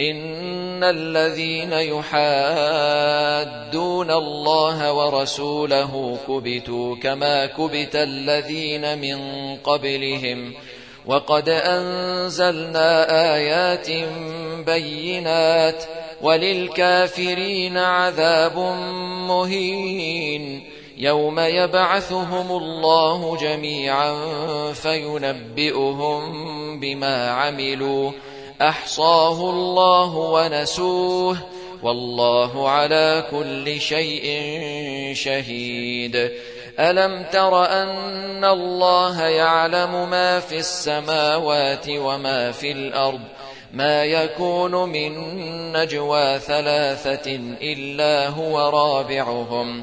إن الذين يحادون الله ورسوله كبتوا كما كبت الذين من قبلهم وقد أنزلنا آيات بينات وللكافرين عذاب مهين يوم يبعثهم الله جميعا فينبئهم بما عملوا أحصاه الله ونسوه والله على كل شيء شهيد. ألم تر أن الله يعلم ما في السماوات وما في الأرض؟ ما يكون من نجوى ثلاثة إلا هو رابعهم.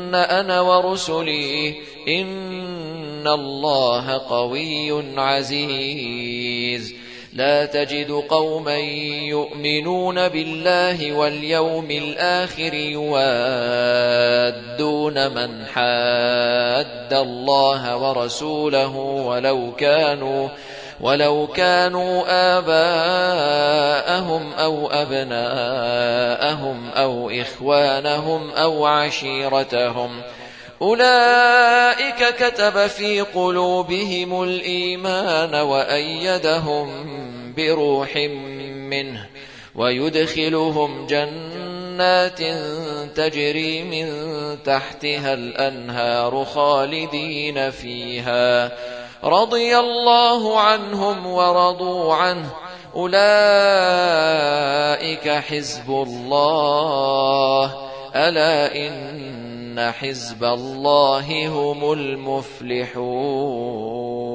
أنا ورسلي. إن الله قوي عزيز. لا تجد قوما يؤمنون بالله واليوم الآخر يوادون من حاد الله ورسوله ولو كانوا ولو كانوا آباءهم أو أبناءهم أو إخوانهم أو عشيرتهم. أولئك كتب في قلوبهم الإيمان وأيدهم بروح منه ويدخلهم جنات تجري من تحتها الأنهار خالدين فيها. رضي الله عنهم ورضوا عنه. أولئك حزب الله. ألا إن حزب الله هم المفلحون.